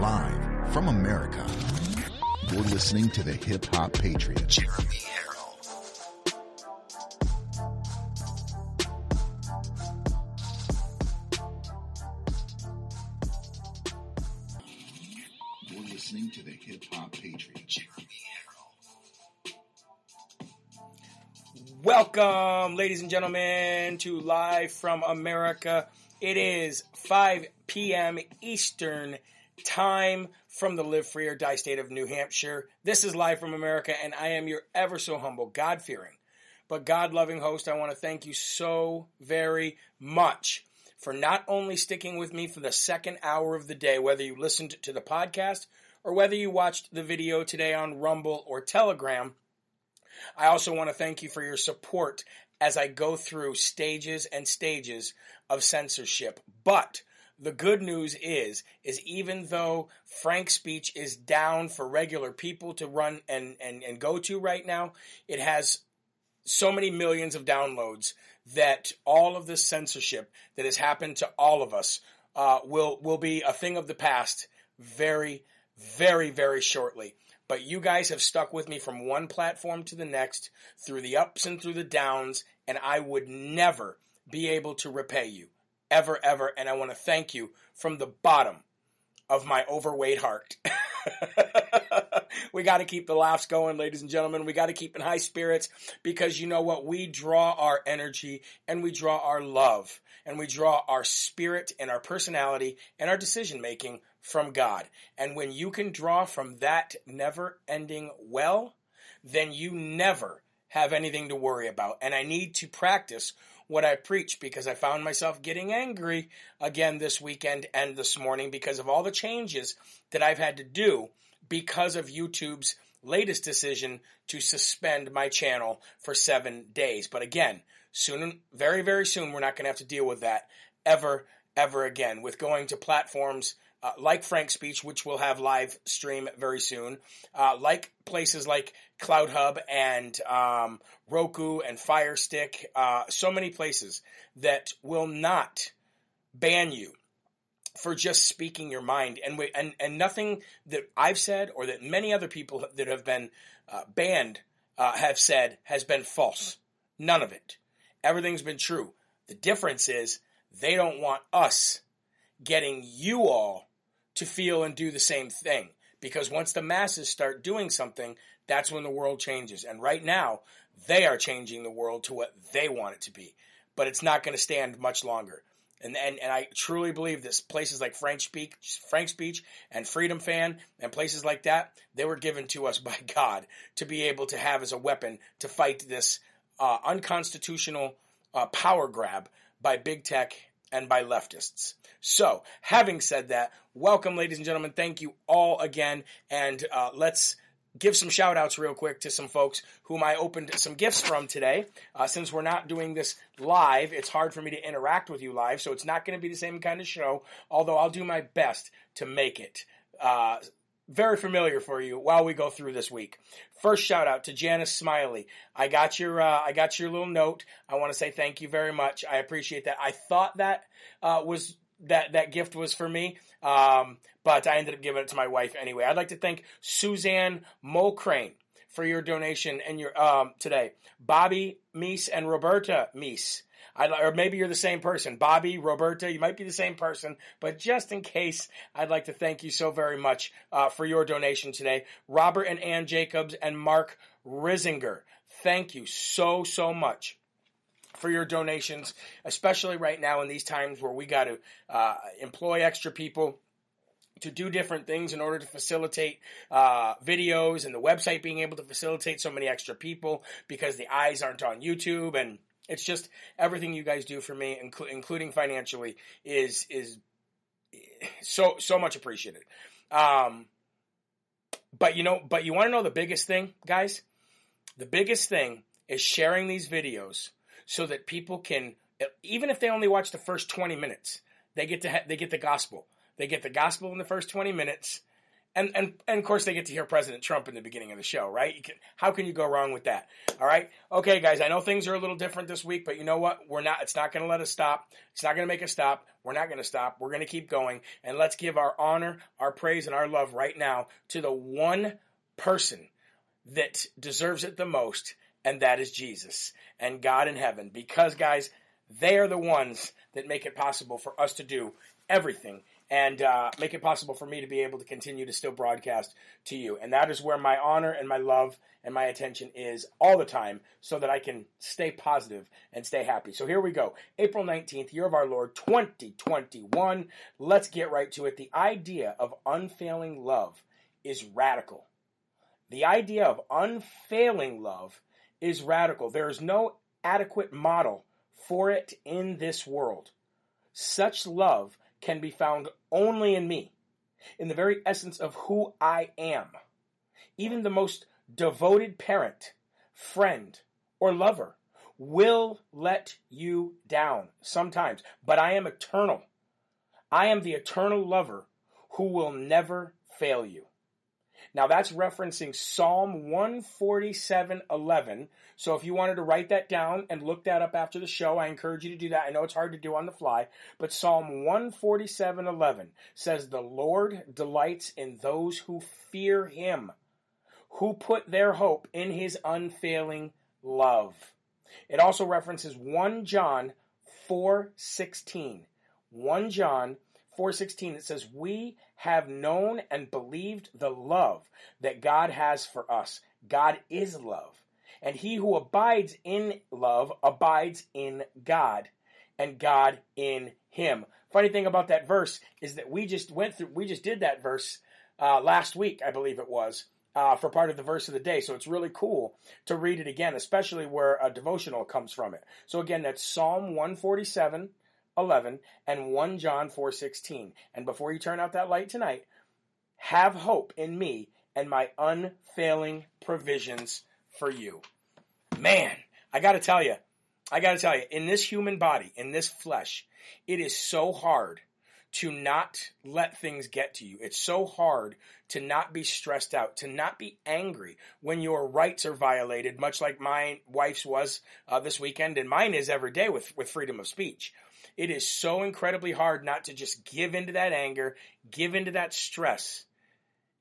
Live from America. You're listening to the Hip Hop Patriot, Jeremy Herrell. You're listening to the Hip Hop Patriot, Jeremy Herrell. Welcome, ladies and gentlemen, to Live from America. It is 5 p.m. Eastern Time from the Live Free or Die state of New Hampshire. This is Live from America, and I am your ever so humble, God fearing, but God loving host. I want to thank you so very much for not only sticking with me for the second hour of the day, whether you listened to the podcast or whether you watched the video today on Rumble or Telegram. I also want to thank you for your support as I go through stages and stages of censorship. But the good news is, is even though Frank's speech is down for regular people to run and, and, and go to right now, it has so many millions of downloads that all of this censorship that has happened to all of us uh, will will be a thing of the past very, very, very shortly. But you guys have stuck with me from one platform to the next through the ups and through the downs, and I would never be able to repay you. Ever, ever. And I want to thank you from the bottom of my overweight heart. we got to keep the laughs going, ladies and gentlemen. We got to keep in high spirits because you know what? We draw our energy and we draw our love and we draw our spirit and our personality and our decision making from God. And when you can draw from that never ending well, then you never have anything to worry about. And I need to practice what I preach because I found myself getting angry again this weekend and this morning because of all the changes that I've had to do because of YouTube's latest decision to suspend my channel for seven days. But again, soon, very, very soon, we're not going to have to deal with that ever, ever again with going to platforms uh, like Frank's Speech, which we'll have live stream very soon, uh, like places like CloutHub and um, Roku and Fire Stick, uh, so many places that will not ban you for just speaking your mind and we, and and nothing that I've said or that many other people that have been uh, banned uh, have said has been false. None of it. Everything's been true. The difference is they don't want us getting you all to feel and do the same thing because once the masses start doing something, that's when the world changes. And right now, they are changing the world to what they want it to be. But it's not going to stand much longer. And, and, and I truly believe this places like Frank Speech, Frank Speech and Freedom Fan and places like that, they were given to us by God to be able to have as a weapon to fight this uh, unconstitutional uh, power grab by big tech and by leftists. So, having said that, welcome, ladies and gentlemen. Thank you all again, and uh, let's give some shout outs real quick to some folks whom I opened some gifts from today. Uh, since we're not doing this live, it's hard for me to interact with you live, so it's not going to be the same kind of show, although I'll do my best to make it. Uh, very familiar for you while we go through this week. First shout out to Janice Smiley. I got your uh, I got your little note. I want to say thank you very much. I appreciate that. I thought that uh, was that that gift was for me, um, but I ended up giving it to my wife anyway. I'd like to thank Suzanne Mulcrane for your donation and your um, today. Bobby Meese and Roberta Meese. I'd, or maybe you're the same person. Bobby, Roberta, you might be the same person, but just in case, I'd like to thank you so very much uh, for your donation today. Robert and Ann Jacobs and Mark Risinger, thank you so, so much for your donations, especially right now in these times where we got to uh, employ extra people to do different things in order to facilitate uh, videos and the website being able to facilitate so many extra people because the eyes aren't on YouTube and it's just everything you guys do for me, inclu- including financially, is is so so much appreciated. Um, but you know, but you want to know the biggest thing, guys? The biggest thing is sharing these videos so that people can, even if they only watch the first twenty minutes, they get to ha- they get the gospel. They get the gospel in the first twenty minutes, And, and, and of course they get to hear President Trump in the beginning of the show, right? Can, how can you go wrong with that? All right. Okay, guys, I know things are a little different this week, but you know what? We're not, it's not going to let us stop. It's not going to make us stop. We're not going to stop. We're going to keep going. And let's give our honor, our praise, and our love right now to the one person that deserves it the most, and that is Jesus and God in heaven. Because, guys, they are the ones that make it possible for us to do everything and uh, make it possible for me to be able to continue to still broadcast to you. And that is where my honor and my love and my attention is all the time so that I can stay positive and stay happy. So here we go. April 19th, year of our Lord 2021. Let's get right to it. The idea of unfailing love is radical. The idea of unfailing love is radical. There is no adequate model for it in this world. Such love can be found only in me, in the very essence of who I am. Even the most devoted parent, friend, or lover will let you down sometimes, but I am eternal. I am the eternal lover who will never fail you. Now that's referencing Psalm 147:11. So if you wanted to write that down and look that up after the show, I encourage you to do that. I know it's hard to do on the fly, but Psalm 147:11 says the Lord delights in those who fear him, who put their hope in his unfailing love. It also references 1 John 4:16. 1 John 4:16 it says we have known and believed the love that God has for us. God is love. And he who abides in love abides in God and God in him. Funny thing about that verse is that we just went through we just did that verse uh, last week, I believe it was. Uh, for part of the verse of the day. So it's really cool to read it again, especially where a devotional comes from it. So again, that's Psalm 147, 11 and 1 John 4:16. And before you turn out that light tonight, have hope in me and my unfailing provisions for you. Man, I got to tell you, I got to tell you, in this human body, in this flesh, it is so hard to not let things get to you. It's so hard to not be stressed out, to not be angry when your rights are violated, much like my wife's was uh, this weekend, and mine is every day with, with freedom of speech. It is so incredibly hard not to just give into that anger, give into that stress.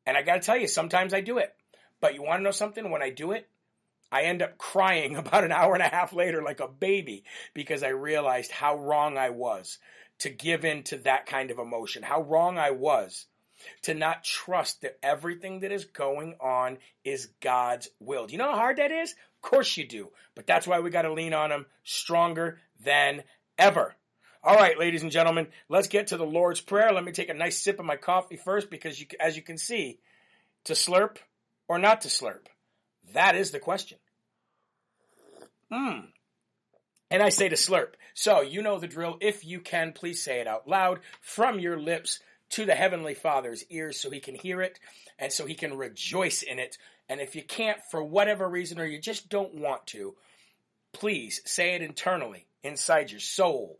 And I got to tell you, sometimes I do it. But you want to know something? When I do it, I end up crying about an hour and a half later like a baby because I realized how wrong I was to give in to that kind of emotion, how wrong I was to not trust that everything that is going on is God's will. Do you know how hard that is? Of course you do. But that's why we got to lean on Him stronger than ever. All right, ladies and gentlemen, let's get to the Lord's Prayer. Let me take a nice sip of my coffee first because, you, as you can see, to slurp or not to slurp? That is the question. Mmm. And I say to slurp. So you know the drill. If you can, please say it out loud from your lips to the Heavenly Father's ears so he can hear it and so he can rejoice in it. And if you can't, for whatever reason, or you just don't want to, please say it internally inside your soul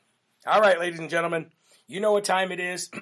All right, ladies and gentlemen, you know what time it is.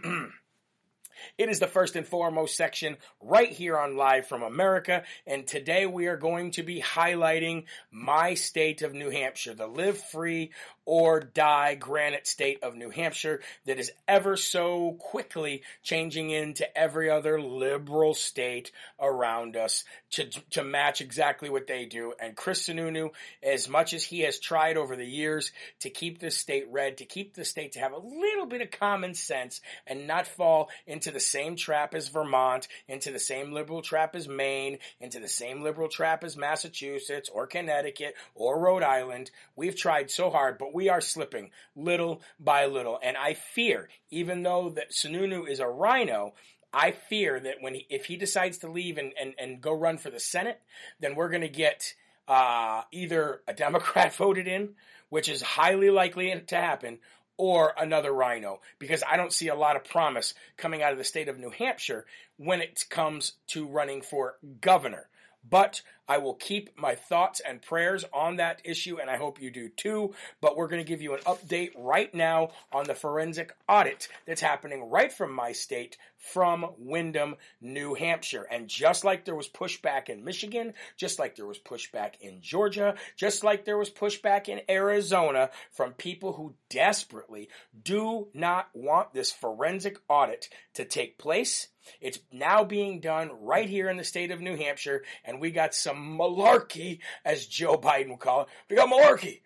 It is the first and foremost section right here on Live from America. And today we are going to be highlighting my state of New Hampshire, the live free or die granite state of New Hampshire that is ever so quickly changing into every other liberal state around us to, to match exactly what they do. And Chris Sununu, as much as he has tried over the years to keep this state red, to keep the state to have a little bit of common sense and not fall into the same trap as Vermont, into the same liberal trap as Maine, into the same liberal trap as Massachusetts or Connecticut or Rhode Island. We've tried so hard, but we are slipping little by little. And I fear, even though that Sununu is a RINO, I fear that when he, if he decides to leave and, and, and go run for the Senate, then we're going to get uh, either a Democrat voted in, which is highly likely to happen, or another RINO because I don't see a lot of promise coming out of the state of New Hampshire when it comes to running for governor. But I will keep my thoughts and prayers on that issue, and I hope you do too. But we're going to give you an update right now on the forensic audit that's happening right from my state, from Windham, New Hampshire. And just like there was pushback in Michigan, just like there was pushback in Georgia, just like there was pushback in Arizona from people who desperately do not want this forensic audit to take place it's now being done right here in the state of New Hampshire, and we got some malarkey, as Joe Biden would call it. We got malarkey.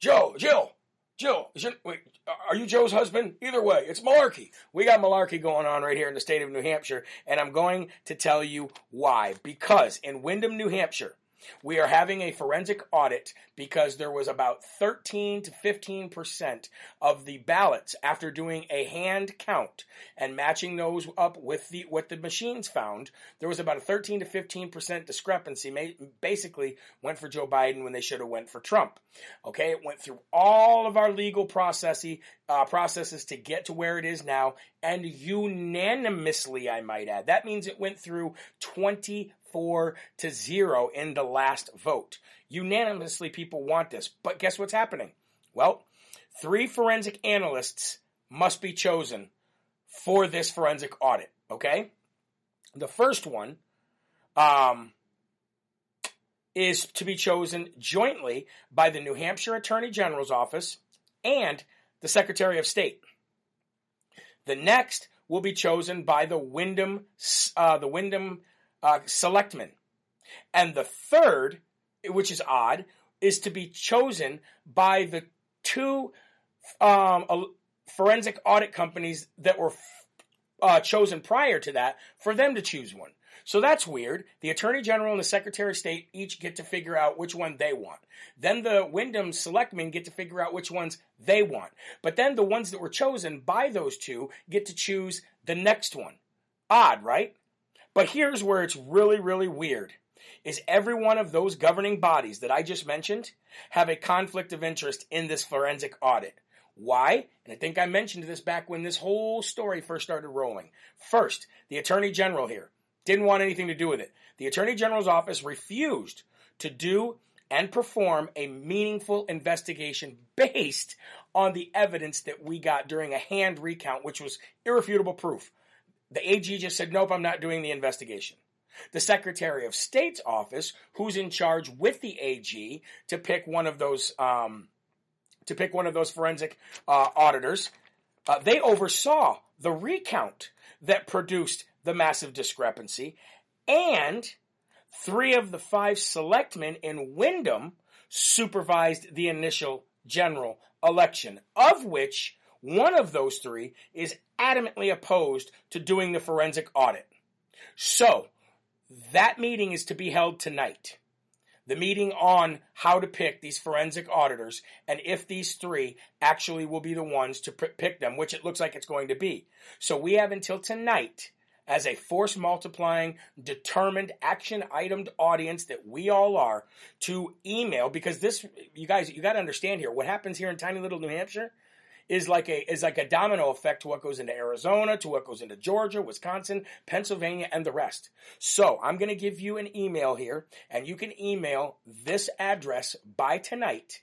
Joe, Jill, Jill, wait, are you Joe's husband? Either way, it's malarkey. We got malarkey going on right here in the state of New Hampshire, and I'm going to tell you why. Because in Windham, New Hampshire, we are having a forensic audit because there was about 13 to 15% of the ballots after doing a hand count and matching those up with the what the machines found. There was about a 13 to 15% discrepancy. Basically, went for Joe Biden when they should have went for Trump. Okay, it went through all of our legal processes uh, processes to get to where it is now, and unanimously, I might add. That means it went through 20 four to zero in the last vote. Unanimously, people want this. But guess what's happening? Well, three forensic analysts must be chosen for this forensic audit. Okay? The first one um, is to be chosen jointly by the New Hampshire Attorney General's office and the Secretary of State. The next will be chosen by the Windham, uh, the Windham uh, selectmen. And the third, which is odd, is to be chosen by the two um, forensic audit companies that were uh, chosen prior to that for them to choose one. So that's weird. The Attorney General and the Secretary of State each get to figure out which one they want. Then the Windham selectmen get to figure out which ones they want. But then the ones that were chosen by those two get to choose the next one. Odd, right? But here's where it's really, really weird is every one of those governing bodies that I just mentioned have a conflict of interest in this forensic audit. Why? And I think I mentioned this back when this whole story first started rolling. First, the Attorney General here didn't want anything to do with it. The Attorney General's office refused to do and perform a meaningful investigation based on the evidence that we got during a hand recount, which was irrefutable proof. The AG just said, nope, I'm not doing the investigation. The Secretary of State's office, who's in charge with the AG to pick one of those, um, to pick one of those forensic uh, auditors, uh, they oversaw the recount that produced the massive discrepancy, and three of the five selectmen in Windham supervised the initial general election, of which one of those three is adamantly opposed to doing the forensic audit. So, that meeting is to be held tonight. The meeting on how to pick these forensic auditors and if these three actually will be the ones to pick them, which it looks like it's going to be. So we have until tonight as a force multiplying, determined, action itemed audience that we all are to email because this, you guys, you got to understand here, what happens here in tiny little New Hampshire is like a is like a domino effect to what goes into Arizona, to what goes into Georgia, Wisconsin, Pennsylvania, and the rest. So I'm going to give you an email here, and you can email this address by tonight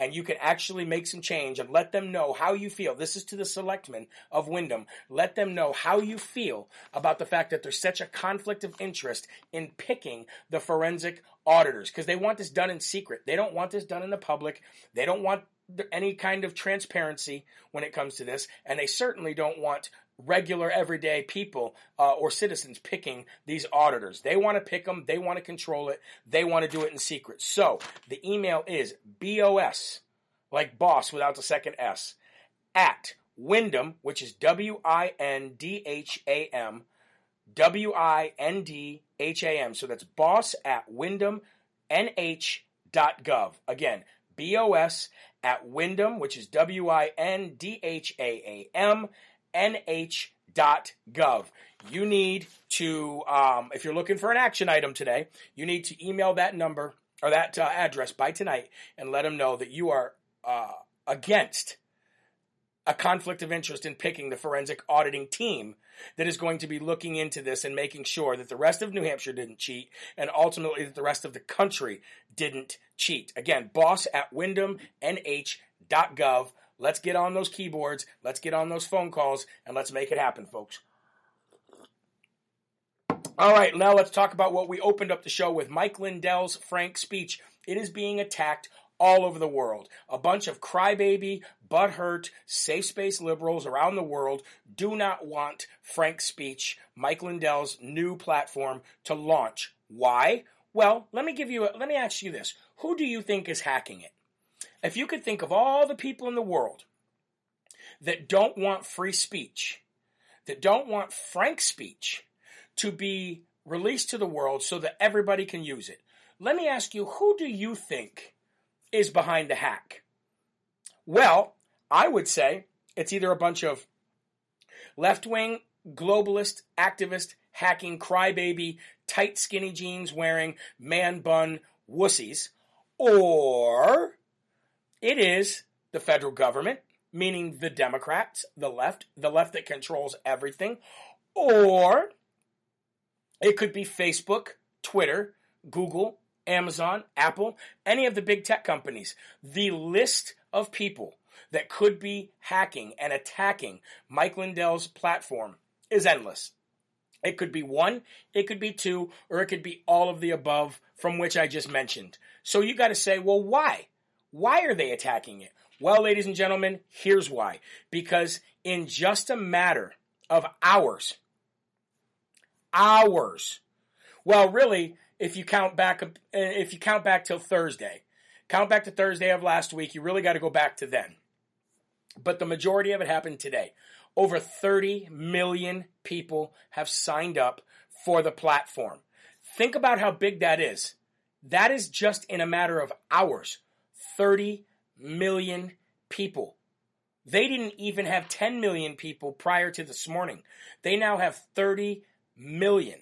and you can actually make some change and let them know how you feel. This is to the selectmen of Windham. Let them know how you feel about the fact that there's such a conflict of interest in picking the forensic auditors because they want this done in secret. They don't want this done in the public. They don't want any kind of transparency when it comes to this, and they certainly don't want regular everyday people uh, or citizens picking these auditors. They want to pick them, they want to control it, they want to do it in secret. So the email is BOS, like boss without the second S, at Windham, which is W I N D H A M, W I N D H A M. So that's boss at Windham NH.gov. Again, BOS at Windham, which is W I N D H A A M, N H NH.gov. You need to, um, if you're looking for an action item today, you need to email that number or that uh, address by tonight and let them know that you are uh, against a conflict of interest in picking the forensic auditing team that is going to be looking into this and making sure that the rest of New Hampshire didn't cheat and ultimately that the rest of the country didn't cheat. Again, boss at windhamnh.gov. Let's get on those keyboards, let's get on those phone calls, and let's make it happen, folks. All right, now let's talk about what we opened up the show with Mike Lindell's frank speech. It is being attacked all over the world. A bunch of crybaby, butthurt, safe space liberals around the world do not want Frank Speech, Mike Lindell's new platform, to launch. Why? Well, let me give you a, let me ask you this. Who do you think is hacking it? If you could think of all the people in the world that don't want free speech, that don't want frank speech to be released to the world so that everybody can use it. Let me ask you, who do you think is behind the hack? Well, I would say it's either a bunch of left wing, globalist, activist, hacking, crybaby, tight skinny jeans wearing, man bun wussies, or it is the federal government, meaning the Democrats, the left, the left that controls everything, or it could be Facebook, Twitter, Google, Amazon, Apple, any of the big tech companies. The list of people that could be hacking and attacking Mike Lindell's platform is endless. It could be one, it could be two, or it could be all of the above from which I just mentioned. So you got to say, well, why? Why are they attacking it? Well, ladies and gentlemen, here's why. Because in just a matter of hours, hours, well, really, if you count back uh, if you count back till Thursday, count back to Thursday of last week, you really got to go back to then. But the majority of it happened today. Over 30 million people have signed up for the platform. Think about how big that is. That is just in a matter of hours. 30 million people. They didn't even have 10 million people prior to this morning. They now have 30 million.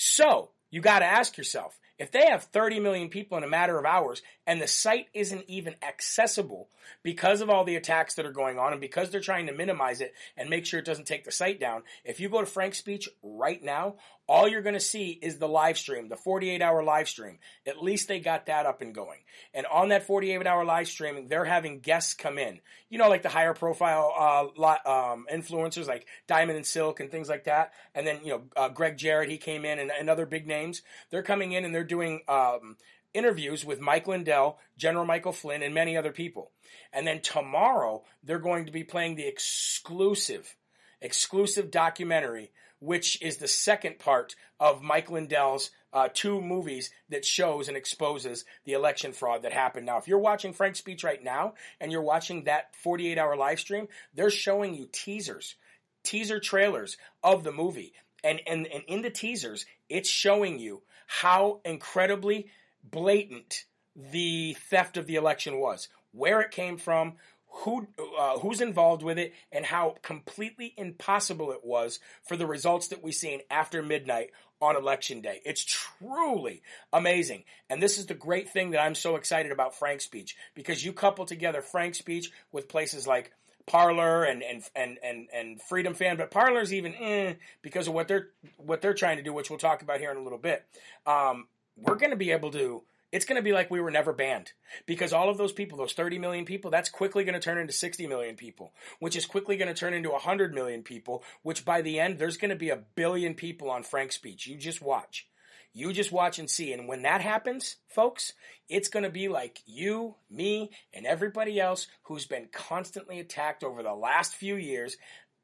So, you got to ask yourself if they have 30 million people in a matter of hours and the site isn't even accessible because of all the attacks that are going on and because they're trying to minimize it and make sure it doesn't take the site down, if you go to Frank's Speech right now, all you're going to see is the live stream, the 48 hour live stream. At least they got that up and going. And on that 48 hour live streaming, they're having guests come in. You know, like the higher profile uh, um, influencers like Diamond and Silk and things like that. And then, you know, uh, Gregg Jarrett, he came in and, and, other big names. They're coming in and they're doing um, interviews with Mike Lindell, General Michael Flynn, and many other people. And then tomorrow, they're going to be playing the exclusive, exclusive documentary which is the second part of Mike Lindell's uh, two movies that shows and exposes the election fraud that happened. Now, if you're watching Frank's speech right now and you're watching that 48 hour live stream, they're showing you teasers, teaser trailers of the movie. And, and, and in the teasers, it's showing you how incredibly blatant the theft of the election was, where it came from, who uh, who's involved with it and how completely impossible it was for the results that we seen after midnight on election day. It's truly amazing. And this is the great thing that I'm so excited about Frank's speech because you couple together Frank's speech with places like Parler and and and and, and Freedom Fan, but Parler's even eh, because of what they're what they're trying to do, which we'll talk about here in a little bit. Um, we're going to be able to it's going to be like we were never banned because all of those people, those 30 million people, that's quickly going to turn into 60 million people, which is quickly going to turn into 100 million people, which by the end, there's going to be a billion people on Frank's speech. You just watch. You just watch and see. And when that happens, folks, it's going to be like you, me, and everybody else who's been constantly attacked over the last few years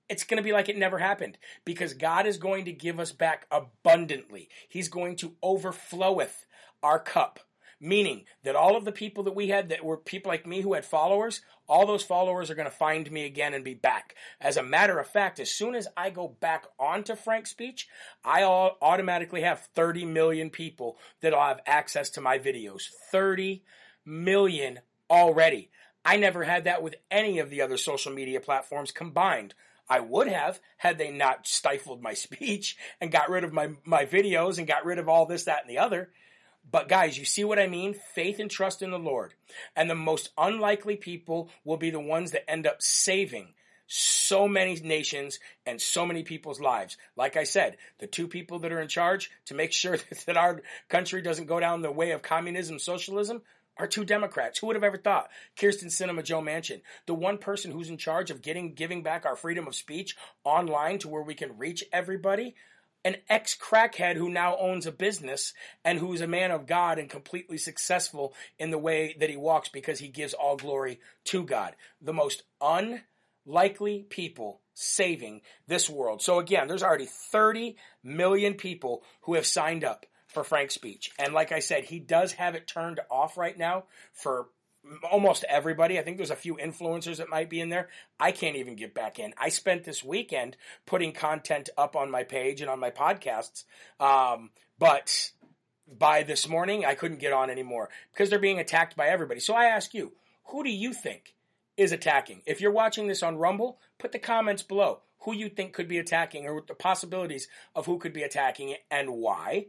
it's going to be like it never happened because God is going to give us back abundantly. He's going to overfloweth our cup. Meaning that all of the people that we had that were people like me who had followers, all those followers are going to find me again and be back. As a matter of fact, as soon as I go back onto Frank's speech, I automatically have 30 million people that'll have access to my videos. 30 million already. I never had that with any of the other social media platforms combined. I would have had they not stifled my speech and got rid of my, my videos and got rid of all this, that, and the other. But guys, you see what I mean? Faith and trust in the Lord. And the most unlikely people will be the ones that end up saving so many nations and so many people's lives. Like I said, the two people that are in charge to make sure that our country doesn't go down the way of communism, socialism, are two Democrats. Who would have ever thought? Kyrsten Sinema, Joe Manchin, the one person who's in charge of getting giving back our freedom of speech online to where we can reach everybody. An ex crackhead who now owns a business and who's a man of God and completely successful in the way that he walks because he gives all glory to God. The most unlikely people saving this world. So again, there's already 30 million people who have signed up for Frank's speech. And like I said, he does have it turned off right now for almost everybody. I think there's a few influencers that might be in there. I can't even get back in. I spent this weekend putting content up on my page and on my podcasts. Um, but by this morning, I couldn't get on anymore because they're being attacked by everybody. So I ask you, who do you think is attacking? If you're watching this on Rumble, put the comments below who you think could be attacking or the possibilities of who could be attacking and why.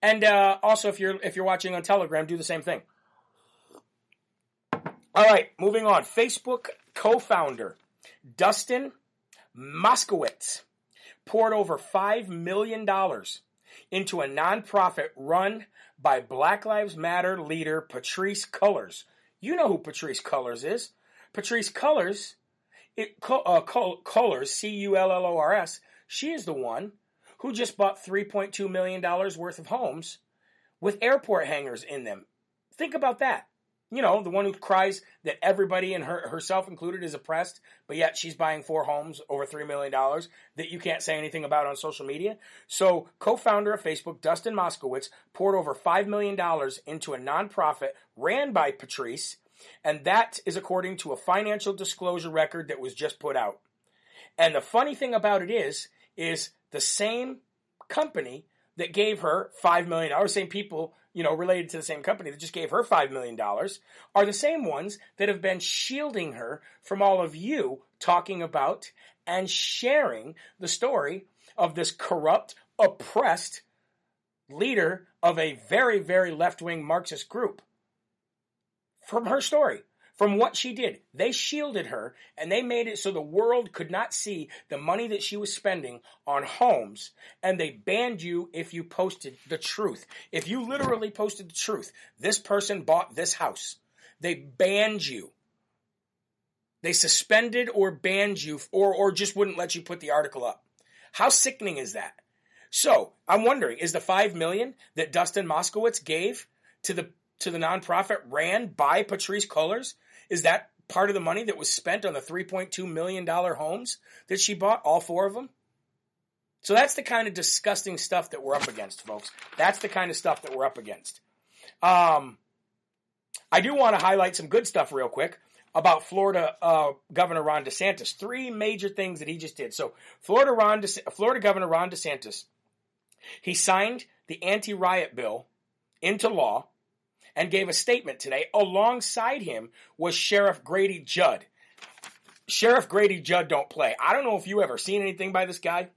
And uh, also, if you're if you're watching on Telegram, do the same thing. All right, moving on. Facebook co-founder Dustin Moskovitz poured over five million dollars into a nonprofit run by Black Lives Matter leader Patrisse Cullors. You know who Patrisse Cullors is. Patrisse Cullors, it, uh, Cullors, C U L L O R S. She is the one who just bought $3.2 million worth of homes with airport hangars in them. Think about that. You know, the one who cries that everybody and her, herself included is oppressed, but yet she's buying four homes over $3 million that you can't say anything about on social media. So, co founder of Facebook, Dustin Moskovitz, poured over $5 million into a nonprofit ran by Patrisse, and that is according to a financial disclosure record that was just put out. And the funny thing about it is, is the same company that gave her $5 million, same people, you know, related to the same company that just gave her $5 million, are the same ones that have been shielding her from all of you talking about and sharing the story of this corrupt, oppressed leader of a very, very left wing Marxist group. From her story from what she did. They shielded her and they made it so the world could not see the money that she was spending on homes. And they banned you if you posted the truth. If you literally posted the truth, this person bought this house. They banned you. They suspended or banned you or, or just wouldn't let you put the article up. How sickening is that? So I'm wondering, is the five million that Dustin Moskovitz gave to the to the nonprofit ran by Patrisse Cullors is that part of the money that was spent on the $3.2 million homes that she bought, all four of them? So that's the kind of disgusting stuff that we're up against, folks. That's the kind of stuff that we're up against. Um, I do want to highlight some good stuff real quick about Florida uh, Governor Ron DeSantis. Three major things that he just did. So, Florida Ron Florida Governor Ron DeSantis, he signed the anti-riot bill into law and gave a statement today. Alongside him was Sheriff Grady Judd. Sheriff Grady Judd don't play. I don't know if you ever seen anything by this guy,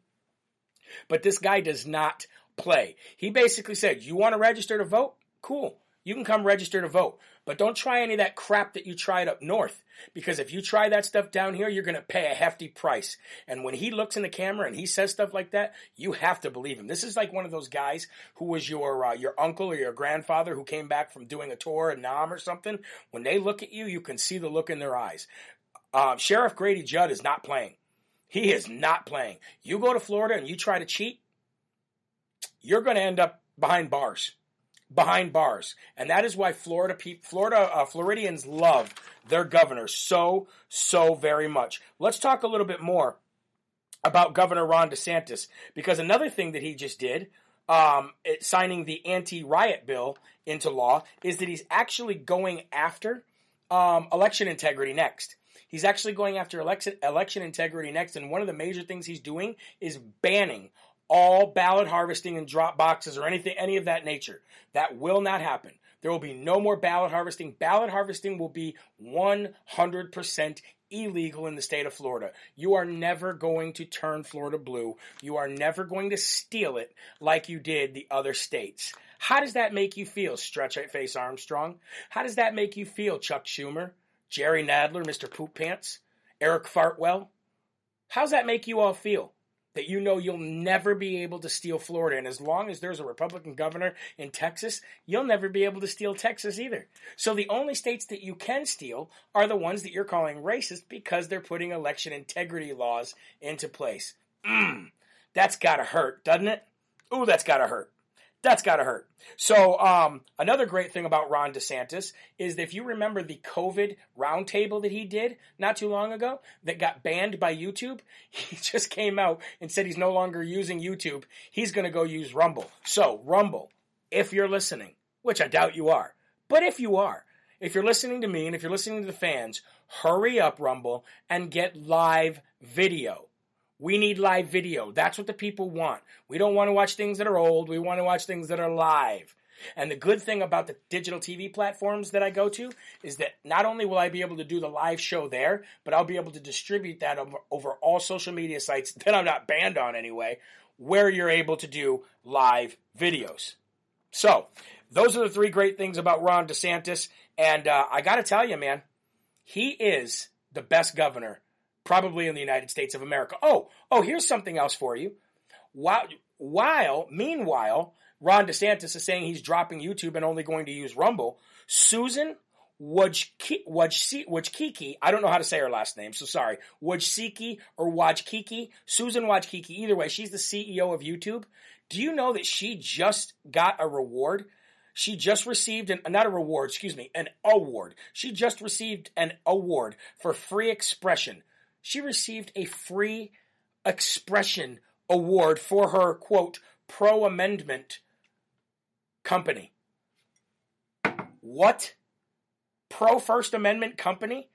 but this guy does not play. He basically said, "You want to register to vote? Cool. You can come register to vote. But don't try any of that crap that you tried up north. Because if you try that stuff down here, you're going to pay a hefty price. And when he looks in the camera and he says stuff like that, you have to believe him. This is like one of those guys who was your uh, your uncle or your grandfather who came back from doing a tour in Nam or something. When they look at you, you can see the look in their eyes. Uh, Sheriff Grady Judd is not playing. He is not playing. You go to Florida and you try to cheat, you're going to end up behind bars behind bars. And that is why Florida people, Florida uh, Floridians love their governor so so very much. Let's talk a little bit more about Governor Ron DeSantis because another thing that he just did um, it, signing the anti-riot bill into law is that he's actually going after um, election integrity next. He's actually going after election election integrity next, and one of the major things he's doing is banning all ballot harvesting and drop boxes or anything, any of that nature. That will not happen. There will be no more ballot harvesting. Ballot harvesting will be 100% illegal in the state of Florida. You are never going to turn Florida blue. You are never going to steal it like you did the other states. How does that make you feel, Stretch Face Armstrong? How does that make you feel, Chuck Schumer, Jerry Nadler, Mr. Poop Pants, Eric Fartwell? How's that make you all feel? That you know you'll never be able to steal Florida. And as long as there's a Republican governor in Texas, you'll never be able to steal Texas either. So the only states that you can steal are the ones that you're calling racist because they're putting election integrity laws into place. Mm, that's gotta hurt, doesn't it? Ooh, that's gotta hurt. That's got to hurt. So, um, another great thing about Ron DeSantis is that if you remember the COVID roundtable that he did not too long ago that got banned by YouTube, he just came out and said he's no longer using YouTube. He's going to go use Rumble. So, Rumble, if you're listening, which I doubt you are, but if you are, if you're listening to me and if you're listening to the fans, hurry up, Rumble, and get live video. We need live video. That's what the people want. We don't want to watch things that are old. We want to watch things that are live. And the good thing about the digital TV platforms that I go to is that not only will I be able to do the live show there, but I'll be able to distribute that over, over all social media sites that I'm not banned on anyway, where you're able to do live videos. So, those are the three great things about Ron DeSantis. And uh, I got to tell you, man, he is the best governor probably in the United States of America. Oh, oh, here's something else for you. While, while meanwhile, Ron DeSantis is saying he's dropping YouTube and only going to use Rumble. Susan Wojcicki, I don't know how to say her last name, so sorry. Wojcicki or Wojcicki, Susan Wojcicki, either way, she's the CEO of YouTube. Do you know that she just got a reward? She just received an, not a reward, excuse me, an award. She just received an award for free expression she received a free expression award for her, quote, pro amendment company. What? Pro First Amendment company?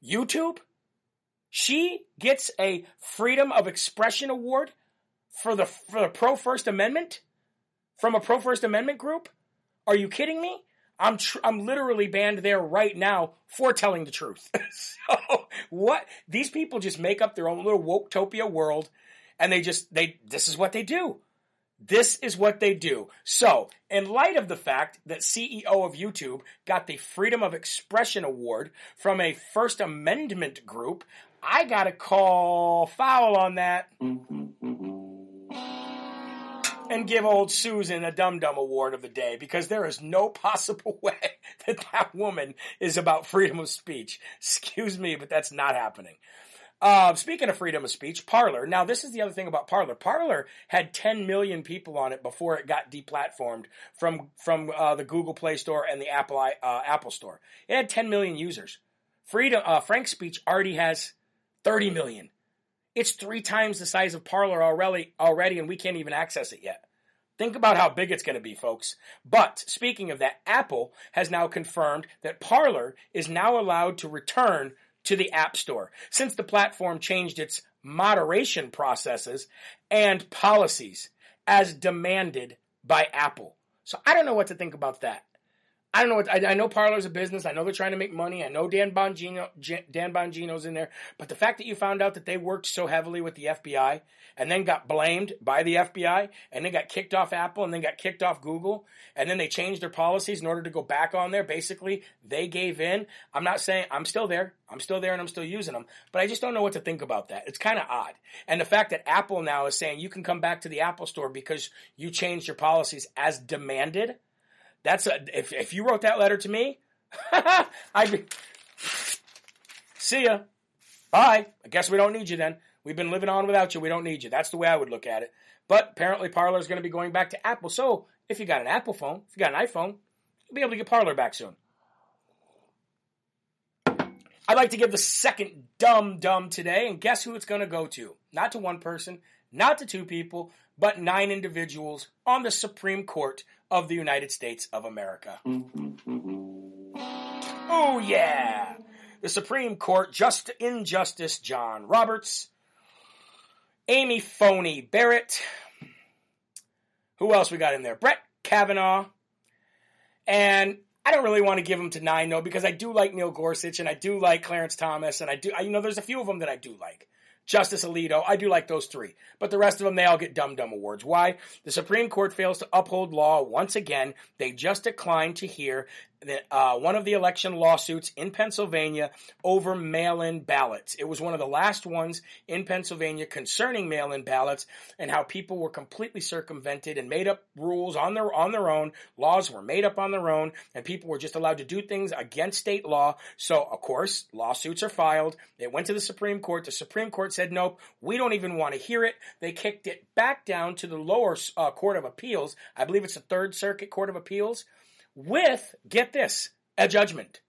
YouTube? She gets a Freedom of Expression award for the for the Pro First Amendment from a Pro First Amendment group? Are you kidding me? I'm tr- I'm literally banned there right now for telling the truth. so what these people just make up their own little woketopia world, and they just they this is what they do. This is what they do. So, in light of the fact that CEO of YouTube got the Freedom of Expression Award from a First Amendment group, I got to call foul on that. Mm-hmm and give old Susan a Dum Dum Award of the day because there is no possible way that that woman is about freedom of speech. Excuse me, but that's not happening. Uh, speaking of freedom of speech, Parler. Now, this is the other thing about Parler. Parler had 10 million people on it before it got deplatformed from from uh, the Google Play Store and the Apple uh, Apple Store. It had 10 million users. Freedom uh, Frank Speech already has 30 million. It's three times the size of Parler already, already, and we can't even access it yet. Think about how big it's going to be, folks. But speaking of that, Apple has now confirmed that Parler is now allowed to return to the App Store since the platform changed its moderation processes and policies as demanded by Apple. So I don't know what to think about that. I don't know what I, I know Parler's a business. I know they're trying to make money. I know Dan Bongino Dan Bongino's in there. But the fact that you found out that they worked so heavily with the FBI and then got blamed by the FBI and then got kicked off Apple and then got kicked off Google and then they changed their policies in order to go back on there. Basically, they gave in. I'm not saying I'm still there. I'm still there and I'm still using them, but I just don't know what to think about that. It's kind of odd. And the fact that Apple now is saying you can come back to the Apple store because you changed your policies as demanded that's a, if if you wrote that letter to me, I'd be see ya. Bye. I guess we don't need you then. We've been living on without you. We don't need you. That's the way I would look at it. But apparently, Parler is going to be going back to Apple. So if you got an Apple phone, if you got an iPhone, you'll be able to get Parler back soon. I'd like to give the second dumb dumb today, and guess who it's going to go to? Not to one person, not to two people, but nine individuals on the Supreme Court of the United States of America. Oh, yeah! The Supreme Court, Just Injustice John Roberts, Amy Phony Barrett, who else we got in there? Brett Kavanaugh, and I don't really want to give them to nine though because I do like Neil Gorsuch and I do like Clarence Thomas and I do I, you know there's a few of them that I do like. Justice Alito, I do like those three. But the rest of them, they all get dumb dumb awards. Why? The Supreme Court fails to uphold law once again. They just declined to hear uh, one of the election lawsuits in Pennsylvania over mail-in ballots. It was one of the last ones in Pennsylvania concerning mail-in ballots and how people were completely circumvented and made up rules on their on their own. Laws were made up on their own, and people were just allowed to do things against state law. So, of course, lawsuits are filed. It went to the Supreme Court. The Supreme Court said, "Nope, we don't even want to hear it." They kicked it back down to the lower uh, court of appeals. I believe it's the Third Circuit Court of Appeals with, get this, a judgment.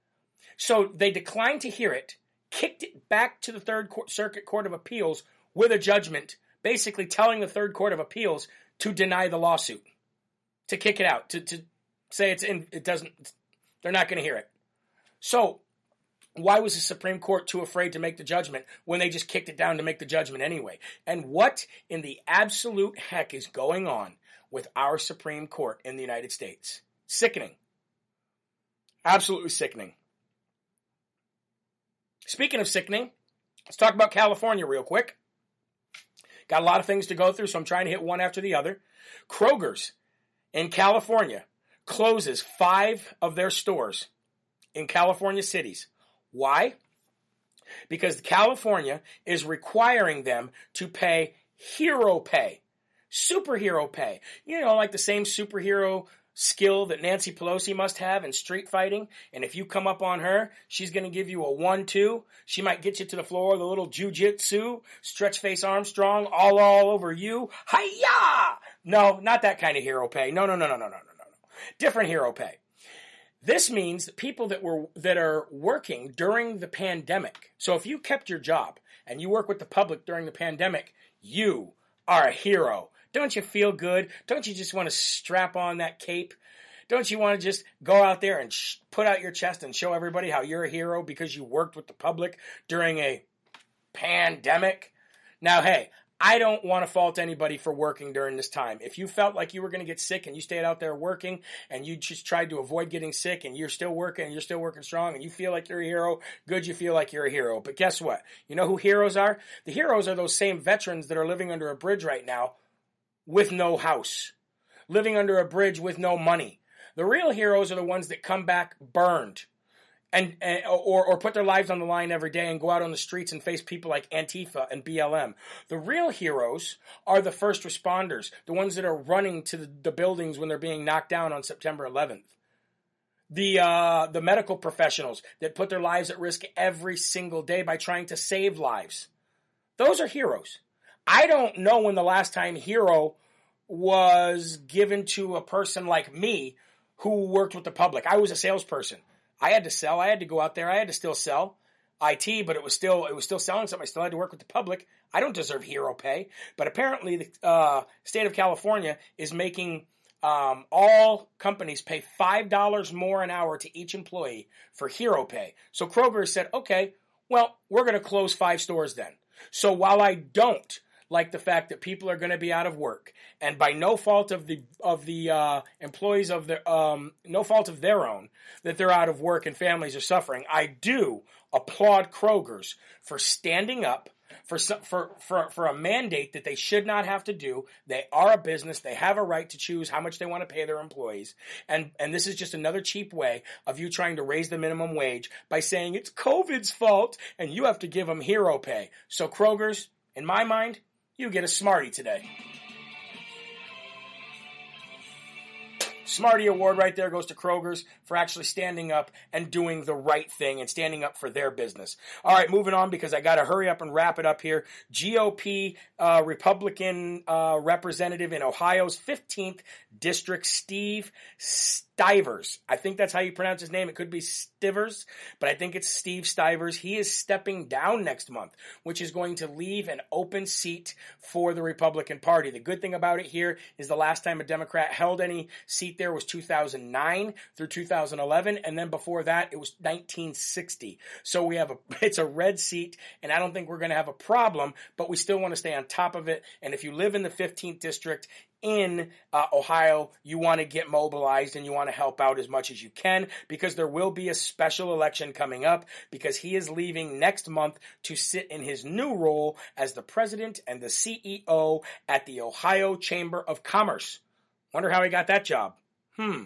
So they declined to hear it, kicked it back to the Third Circuit Court of Appeals with a judgment, basically telling the Third Court of Appeals to deny the lawsuit, to kick it out, to, to say it's in, it doesn't, they're not going to hear it. So why was the Supreme Court too afraid to make the judgment when they just kicked it down to make the judgment anyway? And what in the absolute heck is going on with our Supreme Court in the United States? Sickening. Absolutely sickening. Speaking of sickening, let's talk about California real quick. Got a lot of things to go through, so I'm trying to hit one after the other. Kroger's in California closes five of their stores in California cities. Why? Because California is requiring them to pay hero pay, superhero pay. You know, like the same superhero skill that Nancy Pelosi must have in street fighting. And if you come up on her, she's going to give you a one-two. She might get you to the floor with a little jujitsu, stretch face Armstrong all all over you. Hiya! No, not that kind of hero pay. No, no, no, no, no, no, no, no. no. Different hero pay. This means that people that were that are working during the pandemic. So if you kept your job and you work with the public during the pandemic, you are a hero. Don't you feel good? Don't you just want to strap on that cape? Don't you want to just go out there and sh- put out your chest and show everybody how you're a hero because you worked with the public during a pandemic? Now, hey, I don't want to fault anybody for working during this time. If you felt like you were going to get sick and you stayed out there working and you just tried to avoid getting sick and you're still working and you're still working strong and you feel like you're a hero, good, you feel like you're a hero. But guess what? You know who heroes are? The heroes are those same veterans that are living under a bridge right now with no house, living under a bridge with no money. The real heroes are the ones that come back burned and, and, or or put their lives on the line every day and go out on the streets and face people like Antifa and BLM. The real heroes are the first responders, the ones that are running to the, buildings when they're being knocked down on September 11th. The uh, the medical professionals that put their lives at risk every single day by trying to save lives. Those are heroes. I don't know when the last time hero was given to a person like me who worked with the public. I was a salesperson. I had to sell. I had to go out there. I had to still sell IT, but it was still it was still selling something. I still had to work with the public. I don't deserve hero pay, but apparently the uh, state of California is making um, all companies pay five dollars more an hour to each employee for hero pay. So Kroger said, okay, well we're going to close five stores then. So while I don't like the fact that people are going to be out of work, and by no fault of the of the uh, employees of the um, no fault of their own that they're out of work and families are suffering. I do applaud Kroger's for standing up for for for for a mandate that they should not have to do. They are a business; they have a right to choose how much they want to pay their employees, and and this is just another cheap way of you trying to raise the minimum wage by saying it's COVID's fault and you have to give them hero pay. So Kroger's, in my mind, you get a Smartie today. Smartie Award right there goes to Kroger's for actually standing up and doing the right thing and standing up for their business. All right, moving on because I got to hurry up and wrap it up here. GOP uh, Republican uh, representative in Ohio's 15th district, Steve Stivers. I think that's how you pronounce his name. It could be Stivers, but I think it's Steve Stivers. He is stepping down next month, which is going to leave an open seat for the Republican Party. The good thing about it here is the last time a Democrat held any seat there was 2009 through 2011, and then before that, it was 1960. So we have a, it's a red seat, and I don't think we're going to have a problem, but we still want to stay on top of it. And if you live in the 15th district, in uh, Ohio, you want to get mobilized and you want to help out as much as you can because there will be a special election coming up because he is leaving next month to sit in his new role as the president and the CEO at the Ohio Chamber of Commerce. Wonder how he got that job. Hmm.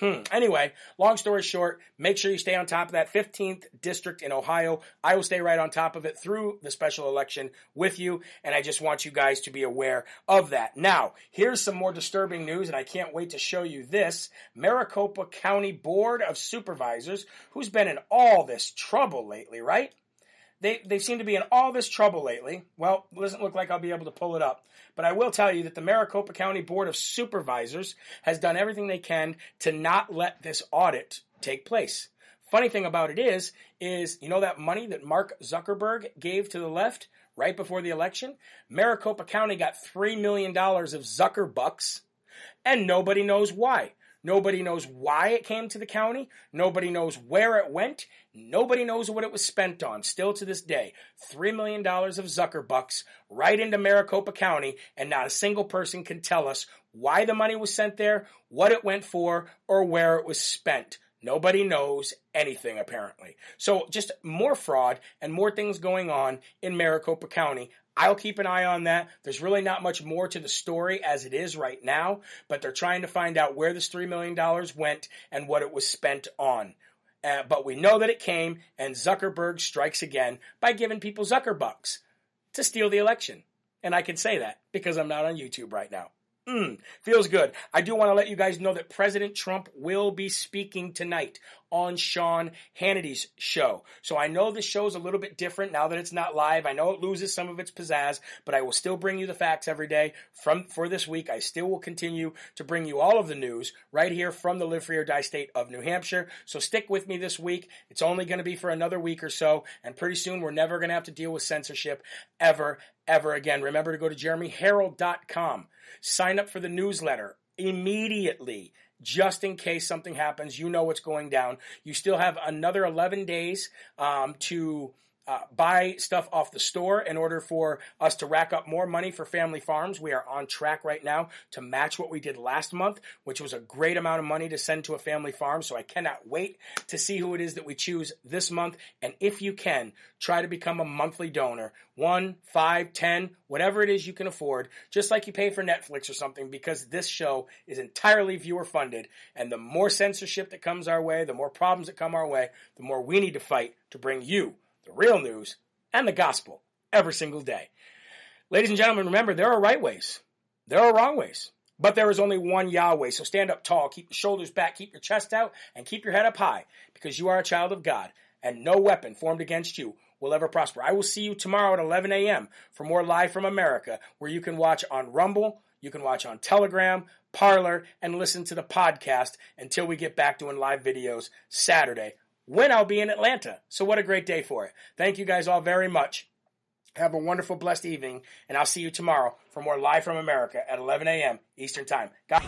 Hmm. Anyway, long story short, make sure you stay on top of that 15th district in Ohio. I will stay right on top of it through the special election with you, and I just want you guys to be aware of that. Now, here's some more disturbing news, and I can't wait to show you this. Maricopa County Board of Supervisors, who's been in all this trouble lately, right? They, they seem to be in all this trouble lately. Well, it doesn't look like I'll be able to pull it up. But I will tell you that the Maricopa County Board of Supervisors has done everything they can to not let this audit take place. Funny thing about it is, is you know that money that Mark Zuckerberg gave to the left right before the election? Maricopa County got $3 million of Zuckerbucks and nobody knows why. Nobody knows why it came to the county. Nobody knows where it went. Nobody knows what it was spent on. Still to this day, $3 million of Zuckerbucks right into Maricopa County, and not a single person can tell us why the money was sent there, what it went for, or where it was spent. Nobody knows anything apparently. So just more fraud and more things going on in Maricopa County. I'll keep an eye on that. There's really not much more to the story as it is right now, but they're trying to find out where this $3 million went and what it was spent on. Uh, but we know that it came, and Zuckerberg strikes again by giving people Zuckerbucks to steal the election. And I can say that because I'm not on YouTube right now. Mm, feels good. I do want to let you guys know that President Trump will be speaking tonight on Sean Hannity's show. So I know the show's a little bit different now that it's not live. I know it loses some of its pizzazz, but I will still bring you the facts every day from for this week. I still will continue to bring you all of the news right here from the Live Free or Die state of New Hampshire. So stick with me this week. It's only going to be for another week or so, and pretty soon we're never going to have to deal with censorship ever, ever again. Remember to go to jeremyherrell.com. Sign up for the newsletter immediately just in case something happens. You know what's going down. You still have another 11 days um, to uh, buy stuff off the store in order for us to rack up more money for family farms. We are on track right now to match what we did last month, which was a great amount of money to send to a family farm. So I cannot wait to see who it is that we choose this month. And if you can, try to become a monthly donor. One, five, ten, whatever it is you can afford, just like you pay for Netflix or something, because this show is entirely viewer funded. And the more censorship that comes our way, the more problems that come our way, the more we need to fight to bring you the real news, and the gospel every single day. Ladies and gentlemen, remember there are right ways, there are wrong ways, but there is only one Yahweh. So stand up tall, keep your shoulders back, keep your chest out, and keep your head up high because you are a child of God, and no weapon formed against you will ever prosper. I will see you tomorrow at 11 a.m. for more Live from America, where you can watch on Rumble, you can watch on Telegram, Parler, and listen to the podcast until we get back doing live videos Saturday when I'll be in Atlanta. So what a great day for it. Thank you guys all very much. Have a wonderful, blessed evening, and I'll see you tomorrow for more Live from America at 11 a.m. Eastern Time. God-